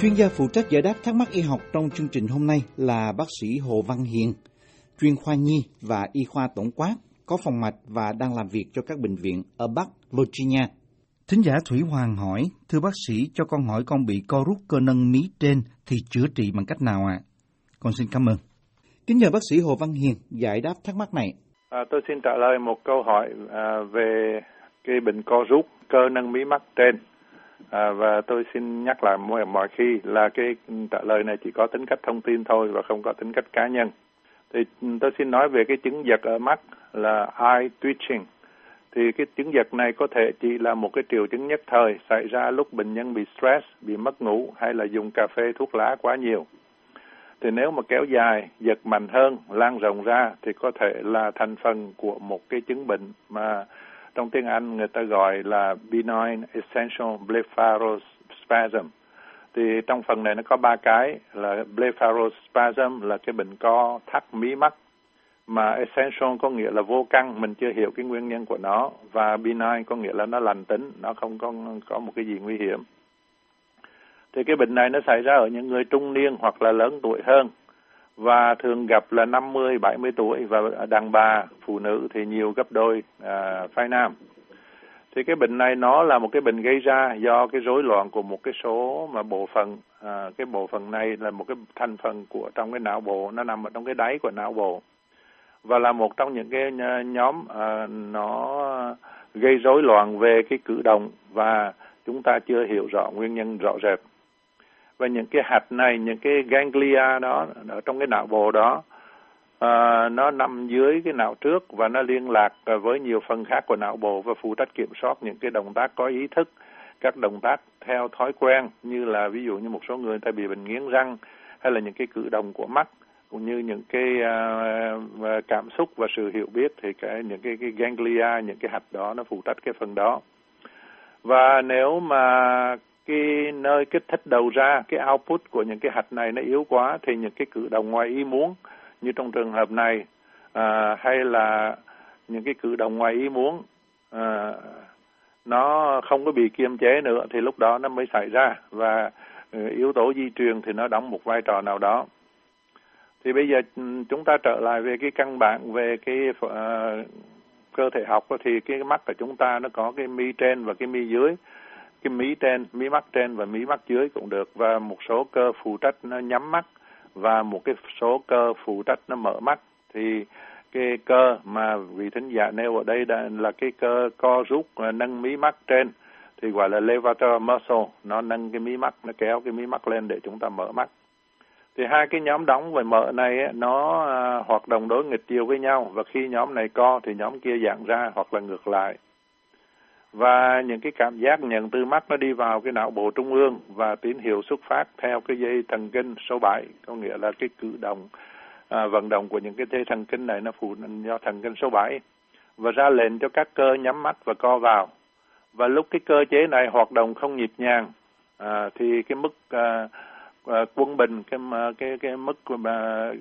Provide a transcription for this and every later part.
Chuyên gia phụ trách giải đáp thắc mắc y học trong chương trình hôm nay là bác sĩ Hồ Văn Hiền, chuyên khoa nhi và y khoa tổng quát, có phòng mạch và đang làm việc cho các bệnh viện ở Bắc Virginia. Thính giả Thủy Hoàng hỏi, thưa bác sĩ, cho con hỏi con bị co rút cơ nâng mí trên thì chữa trị bằng cách nào ạ? À? Con xin cảm ơn. Kính nhờ bác sĩ Hồ Văn Hiền giải đáp thắc mắc này. À, tôi xin trả lời một câu hỏi à, về cái bệnh co rút cơ nâng mí mắt trên. À, và tôi xin nhắc lại mọi, mọi khi là cái trả lời này chỉ có tính cách thông tin thôi và không có tính cách cá nhân. Thì ừ, tôi xin nói về cái chứng giật ở mắt là eye twitching. Thì cái chứng giật này có thể chỉ là một cái triệu chứng nhất thời xảy ra lúc bệnh nhân bị stress, bị mất ngủ hay là dùng cà phê thuốc lá quá nhiều. Thì nếu mà kéo dài, giật mạnh hơn, lan rộng ra thì có thể là thành phần của một cái chứng bệnh mà trong tiếng Anh người ta gọi là benign essential blepharospasm. Thì trong phần này nó có ba cái, là blepharospasm là cái bệnh co thắt mí mắt, mà essential có nghĩa là vô căn, mình chưa hiểu cái nguyên nhân của nó, và benign có nghĩa là nó lành tính, nó không có có một cái gì nguy hiểm thì cái bệnh này nó xảy ra ở những người trung niên hoặc là lớn tuổi hơn và thường gặp là 50, 70 tuổi và đàn bà, phụ nữ thì nhiều gấp đôi à, phái nam. Thì cái bệnh này nó là một cái bệnh gây ra do cái rối loạn của một cái số mà bộ phận à, cái bộ phận này là một cái thành phần của trong cái não bộ nó nằm ở trong cái đáy của não bộ và là một trong những cái nhóm à, nó gây rối loạn về cái cử động và chúng ta chưa hiểu rõ nguyên nhân rõ rệt và những cái hạt này những cái ganglia đó ở trong cái não bộ đó à, nó nằm dưới cái não trước và nó liên lạc với nhiều phần khác của não bộ và phụ trách kiểm soát những cái động tác có ý thức các động tác theo thói quen như là ví dụ như một số người ta bị bệnh nghiến răng hay là những cái cử động của mắt cũng như những cái uh, cảm xúc và sự hiểu biết thì cái những cái cái ganglia những cái hạt đó nó phụ trách cái phần đó. Và nếu mà cái nơi kích thích đầu ra cái output của những cái hạt này nó yếu quá thì những cái cử động ngoài ý muốn như trong trường hợp này à, hay là những cái cử động ngoài ý muốn à, nó không có bị kiềm chế nữa thì lúc đó nó mới xảy ra. Và ừ, yếu tố di truyền thì nó đóng một vai trò nào đó. Thì bây giờ ừ, chúng ta trở lại về cái căn bản về cái uh, cơ thể học thì cái mắt của chúng ta nó có cái mi trên và cái mi dưới cái mí trên, mí mắt trên và mí mắt dưới cũng được. Và một số cơ phụ trách nó nhắm mắt và một cái số cơ phụ trách nó mở mắt. Thì cái cơ mà vị thính giả nêu ở đây là cái cơ co rút nâng mí mắt trên. Thì gọi là levator muscle. Nó nâng cái mí mắt nó kéo cái mí mắt lên để chúng ta mở mắt. Thì hai cái nhóm đóng và mở này nó à, hoạt động đối nghịch chiều với nhau. Và khi nhóm này co thì nhóm kia giãn ra hoặc là ngược lại và những cái cảm giác nhận từ mắt nó đi vào cái não bộ trung ương và tín hiệu xuất phát theo cái dây thần kinh số 7 có nghĩa là cái cử động à, vận động của những cái dây thần kinh này nó phụ do thần kinh số 7 và ra lệnh cho các cơ nhắm mắt và co vào. Và lúc cái cơ chế này hoạt động không nhịp nhàng à, thì cái mức à, à, quân bình cái à, cái cái mức à,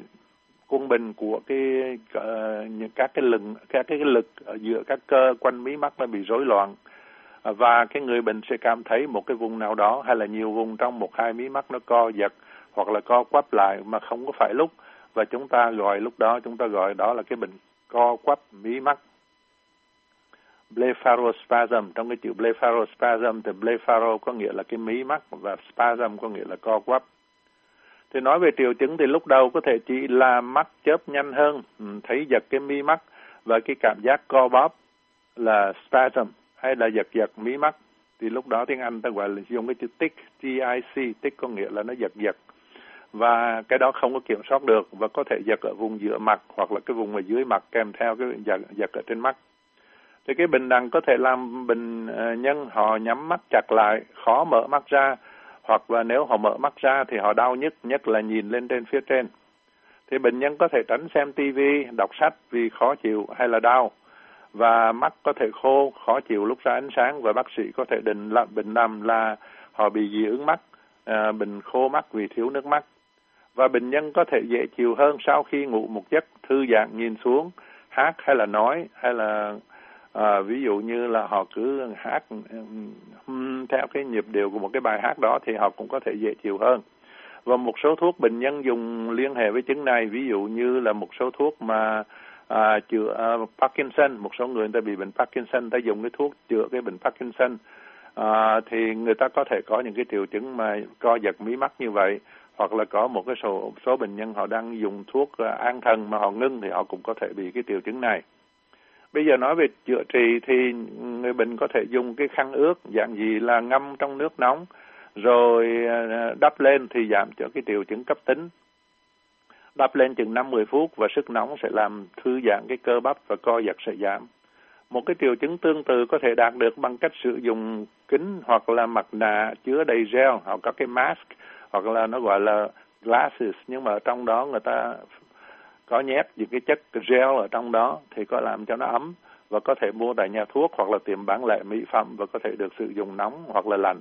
quân bình của cái ờ, những các cái lực, các cái lực ở giữa các cơ quanh mí mắt nó bị rối loạn. À, và cái người bệnh sẽ cảm thấy một cái vùng nào đó hay là nhiều vùng trong một hai mí mắt nó co giật hoặc là co quắp lại mà không có phải lúc. Và chúng ta gọi lúc đó, chúng ta gọi đó là cái bệnh co quắp mí mắt. Blepharospasm, trong cái chữ blepharospasm thì blepharo có nghĩa là cái mí mắt và spasm có nghĩa là co quắp thì nói về triệu chứng thì lúc đầu có thể chỉ là mắt chớp nhanh hơn ừ, thấy giật cái mi mắt và cái cảm giác co bóp là spasm hay là giật giật mí mắt. Thì lúc đó tiếng Anh ta gọi là dùng cái chữ tic, T-I-C, tic có nghĩa là nó giật giật. Và cái đó không có kiểm soát được và có thể giật ở vùng giữa mặt hoặc là cái vùng ở dưới mặt kèm theo cái giật giật ở trên mắt. Thì cái bệnh đẳng có thể làm bệnh ờ, nhân họ nhắm mắt chặt lại khó mở mắt ra hoặc là nếu họ mở mắt ra thì họ đau nhất nhất là nhìn lên trên phía trên. Thì bệnh nhân có thể tránh xem tivi đọc sách vì khó chịu hay là đau. Và mắt có thể khô khó chịu lúc ra ánh sáng. Và bác sĩ có thể định là bệnh nằm là họ bị dị ứng mắt à, bệnh khô mắt vì thiếu nước mắt. Và bệnh nhân có thể dễ chịu hơn sau khi ngủ một giấc thư giãn nhìn xuống hát hay là nói hay là à, ví dụ như là họ cứ hát um, theo cái nhịp điệu của một cái bài hát đó thì họ cũng có thể dễ chịu hơn. Và một số thuốc bệnh nhân dùng liên hệ với chứng này ví dụ như là một số thuốc mà à, chữa uh, Parkinson. Một số người, người ta bị bệnh Parkinson ta dùng cái thuốc chữa cái bệnh Parkinson. À, thì người ta có thể có những cái triệu chứng mà co giật mí mắt như vậy hoặc là có một cái số số bệnh nhân họ đang dùng thuốc à, an thần mà họ ngưng thì họ cũng có thể bị cái triệu chứng này bây giờ nói về chữa trị thì người bệnh có thể dùng cái khăn ướt, dạng gì là ngâm trong nước nóng, rồi à, đắp lên thì giảm cho cái triệu chứng cấp tính. Đắp lên chừng 50 phút và sức nóng sẽ làm thư giãn cái cơ bắp và co giật sẽ giảm. Một cái triệu chứng tương tự có thể đạt được bằng cách sử dụng kính hoặc là mặt nạ chứa đầy gel, hoặc các cái mask, hoặc là nó gọi là glasses, nhưng mà ở trong đó người ta có nhét những cái chất gel ở trong đó thì có làm cho nó ấm và có thể mua tại nhà thuốc hoặc là tiệm bán lẻ mỹ phẩm và có thể được sử dụng nóng hoặc là lạnh.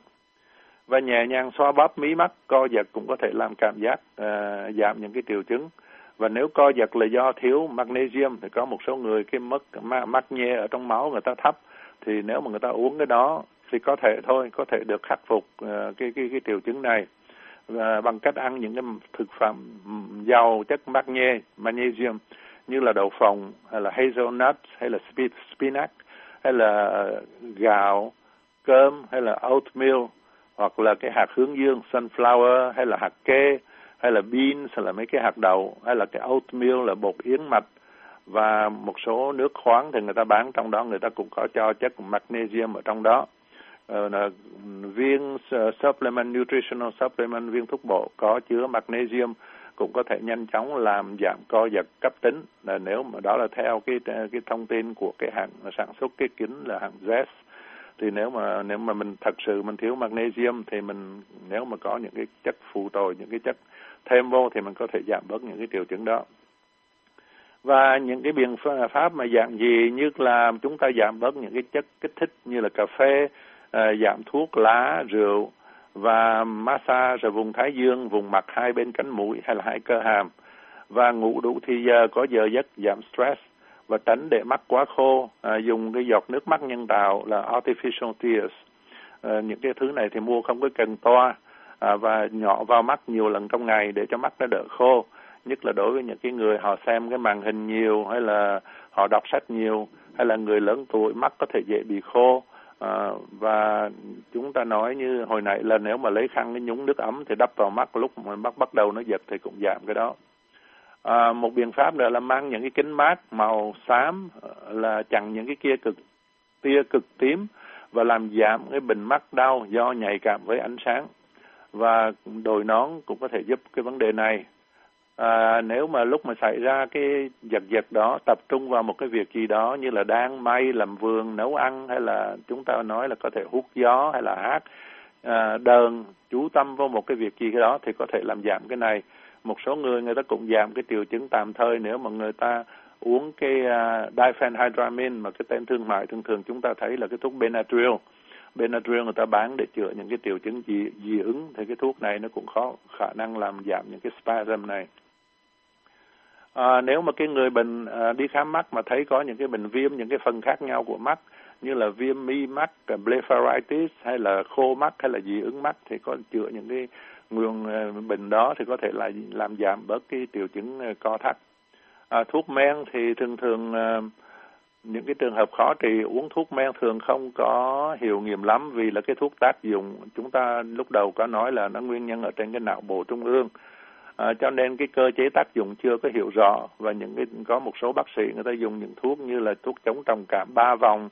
Và nhẹ nhàng xoa bóp mí mắt co giật cũng có thể làm cảm giác uh, giảm những cái triệu chứng. Và nếu co giật là do thiếu magnesium thì có một số người cái mức magne ở trong máu người ta thấp. Thì nếu mà người ta uống cái đó thì có thể thôi có thể được khắc phục uh, cái cái cái triệu chứng này và bằng cách ăn những cái thực phẩm giàu chất magie, magnesium như là đậu phộng hay là hazelnut hay là spinach hay là ờ, gạo cơm hay là oatmeal hoặc là cái hạt hướng dương sunflower hay là hạt kê hay là beans hay là mấy cái hạt đậu hay là cái oatmeal là bột yến mạch. Và một số nước khoáng thì người ta bán trong đó người ta cũng có cho chất magnesium ở trong đó. Ờ, là viên ờ, supplement, nutritional supplement, viên thuốc bổ có chứa magnesium cũng có thể nhanh chóng làm giảm co giật cấp tính. Là nếu mà đó là theo cái cái thông tin của cái hãng sản xuất cái kính là hãng Zest thì nếu mà nếu mà mình thật sự mình thiếu magnesium thì mình, nếu mà có những cái chất phụ tồi, những cái chất thêm vô thì mình có thể giảm bớt những cái triệu chứng đó. Và những cái biện pháp mà dạng gì, như là chúng ta giảm bớt những cái chất kích thích như là cà phê Ờ, giảm thuốc lá rượu và massage ở vùng thái dương vùng mặt hai bên cánh mũi hay là hai cơ hàm. Và ngủ đủ thì giờ có giờ giấc giảm stress và tránh để mắt quá khô. À, dùng cái giọt nước mắt nhân tạo là artificial tears. À, những cái thứ này thì mua không có cần toa à, và nhỏ vào mắt nhiều lần trong ngày để cho mắt nó đỡ khô. Nhất là đối với những cái người họ xem cái màn hình nhiều hay là họ đọc sách nhiều hay là người lớn tuổi mắt có thể dễ bị khô à, và chúng ta nói như hồi nãy là nếu mà lấy khăn cái nhúng nước ấm thì đắp vào mắt lúc mà mắt bắt đầu nó giật thì cũng giảm cái đó. À, một biện pháp nữa là mang những cái kính mát màu xám ờ, là chặn những cái kia cực tia cực tím và làm giảm cái bệnh mắt đau do nhạy cảm với ánh sáng. Và đội nón cũng có thể giúp cái vấn đề này à, nếu mà lúc mà xảy ra cái giật giật đó tập trung vào một cái việc gì đó như là đang may làm vườn nấu ăn hay là chúng ta nói là có thể hút gió hay là hát à, đờn chú tâm vào một cái việc gì đó thì có thể làm giảm cái này. Một số người người ta cũng giảm cái triệu chứng tạm thời nếu mà người ta uống cái uh, diphenhydramine mà cái tên thương mại thường thường chúng ta thấy là cái thuốc Benadryl. Benadryl người ta bán để chữa những cái triệu chứng dị, dị ứng thì cái thuốc này nó cũng khó khả năng làm giảm những cái spasm này à, nếu mà cái người bệnh à, đi khám mắt mà thấy có những cái bệnh viêm những cái phần khác nhau của mắt như là viêm mi mắt à, blepharitis hay là khô mắt hay là dị ứng mắt thì có chữa những cái nguồn à, bệnh đó thì có thể là làm giảm bớt cái triệu chứng à, co thắt. À, thuốc men thì thường thường à, những cái trường hợp khó trị uống thuốc men thường không có hiệu nghiệm lắm vì là cái thuốc tác dụng chúng ta lúc đầu có nói là nó nguyên nhân ở trên cái não bộ trung ương à, cho nên cái cơ chế tác dụng chưa có hiểu rõ và những cái có một số bác sĩ người ta dùng những thuốc như là thuốc chống trầm cảm ba vòng.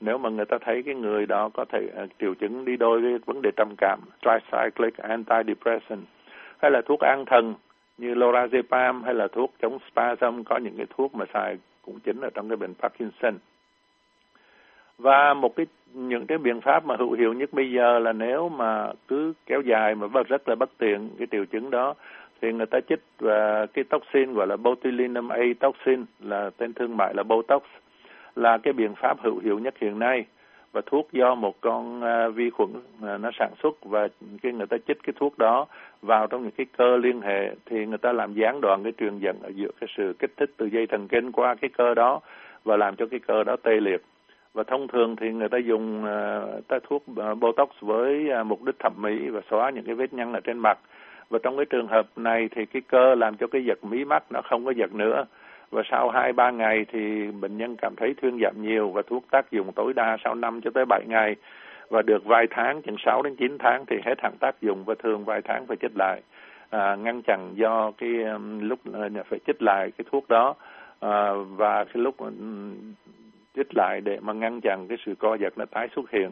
Nếu mà người ta thấy cái người đó có thể uh, triệu chứng đi đôi với vấn đề trầm cảm tricyclic antidepressant hay là thuốc an thần như lorazepam hay là thuốc chống spasm có những cái thuốc mà xài cũng chính ở trong cái bệnh Parkinson. Và một cái những cái biện pháp mà hữu hiệu nhất bây giờ là nếu mà cứ kéo dài mà rất là bất tiện cái triệu chứng đó thì người ta chích và cái toxin gọi là botulinum A toxin là tên thương mại là Botox là cái biện pháp hữu hiệu nhất hiện nay. Và thuốc do một con à, vi khuẩn à, nó sản xuất và khi người ta chích cái thuốc đó vào trong những cái cơ liên hệ thì người ta làm gián đoạn cái truyền dẫn ở giữa cái sự kích thích từ dây thần kinh qua cái cơ đó và làm cho cái cơ đó tê liệt. Và thông thường thì người ta dùng uh, thuốc uh, botox với uh, mục đích thẩm mỹ và xóa những cái vết nhăn ở trên mặt và trong cái trường hợp này thì cái cơ làm cho cái giật mí mắt nó không có giật nữa. Và sau hai ba ngày thì bệnh nhân cảm thấy thuyên giảm nhiều và thuốc tác dụng tối đa sau năm cho tới bảy ngày. Và được vài tháng chừng sáu đến chín tháng thì hết hạn tác dụng và thường vài tháng phải chích lại. À, ngăn chặn do cái um, lúc ờ, phải chích lại cái thuốc đó. À, và cái lúc ừ, chích lại để mà ngăn chặn cái sự co giật nó tái xuất hiện.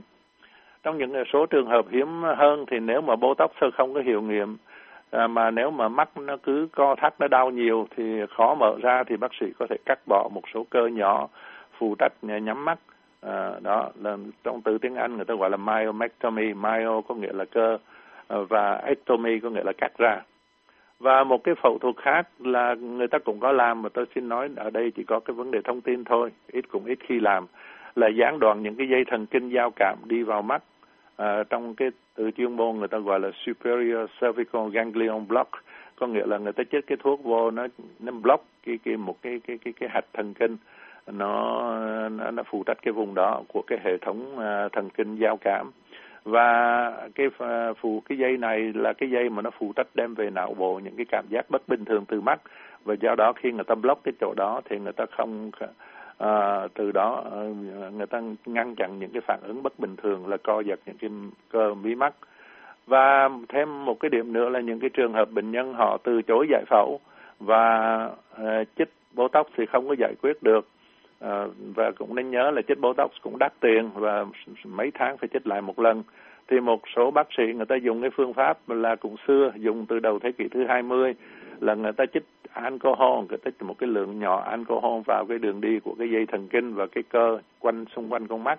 Trong những số trường hợp hiếm hơn thì nếu mà botox sơ không có hiệu nghiệm à, mà nếu mà mắt nó cứ co thắt nó đau nhiều thì khó mở ra thì bác sĩ có thể cắt bỏ một số cơ nhỏ phù trách nhắm mắt. À, đó là trong từ tiếng Anh người ta gọi là myomectomy. Myo có nghĩa là cơ à, và ectomy có nghĩa là cắt ra. Và một cái phẫu thuật khác là người ta cũng có làm mà tôi xin nói ở đây chỉ có cái vấn đề thông tin thôi ít cũng ít khi làm là gián đoạn những cái dây thần kinh giao cảm đi vào mắt à, trong cái từ chuyên môn người ta gọi là superior cervical ganglion block có nghĩa là người ta chích cái thuốc vô nó nó block cái cái một cái cái cái cái hạch thần kinh nó nó, nó phụ trách cái vùng đó của cái hệ thống uh, thần kinh giao cảm. Và cái uh, phụ cái dây này là cái dây mà nó phụ trách đem về não bộ những cái cảm giác bất bình thường từ mắt. Và do đó khi người ta block cái chỗ đó thì người ta không à, từ đó ờ, người ta ngăn chặn những cái phản ứng bất bình thường là co giật những cái cơ mí mắt và thêm một cái điểm nữa là những cái trường hợp bệnh nhân họ từ chối giải phẫu và à, chích botox thì không có giải quyết được. À, và cũng nên nhớ là chích botox cũng đắt tiền và mấy tháng phải chích lại một lần. Thì một số bác sĩ người ta dùng cái phương pháp là cũng xưa dùng từ đầu thế kỷ thứ 20 là người ta chích alcohol, người ta một cái lượng nhỏ alcohol vào cái đường đi của cái dây thần kinh và cái cơ quanh, xung quanh con mắt.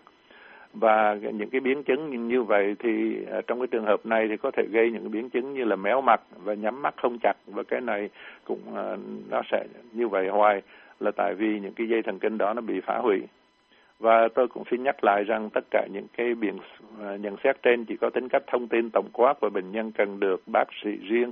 Và những cái biến chứng như vậy thì à, trong cái trường hợp này thì có thể gây những cái biến chứng như là méo mặt và nhắm mắt không chặt. Và cái này cũng à, nó sẽ như vậy hoài là tại vì những cái dây thần kinh đó nó bị phá hủy. Và tôi cũng xin nhắc lại rằng tất cả những cái biện à, nhận xét trên chỉ có tính cách thông tin tổng quát và bệnh nhân cần được bác sĩ riêng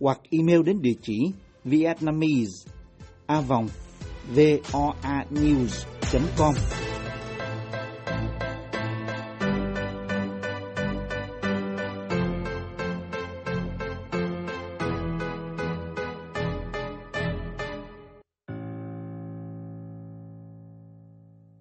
hoặc email đến địa chỉ vietnamese a vòng voanews.com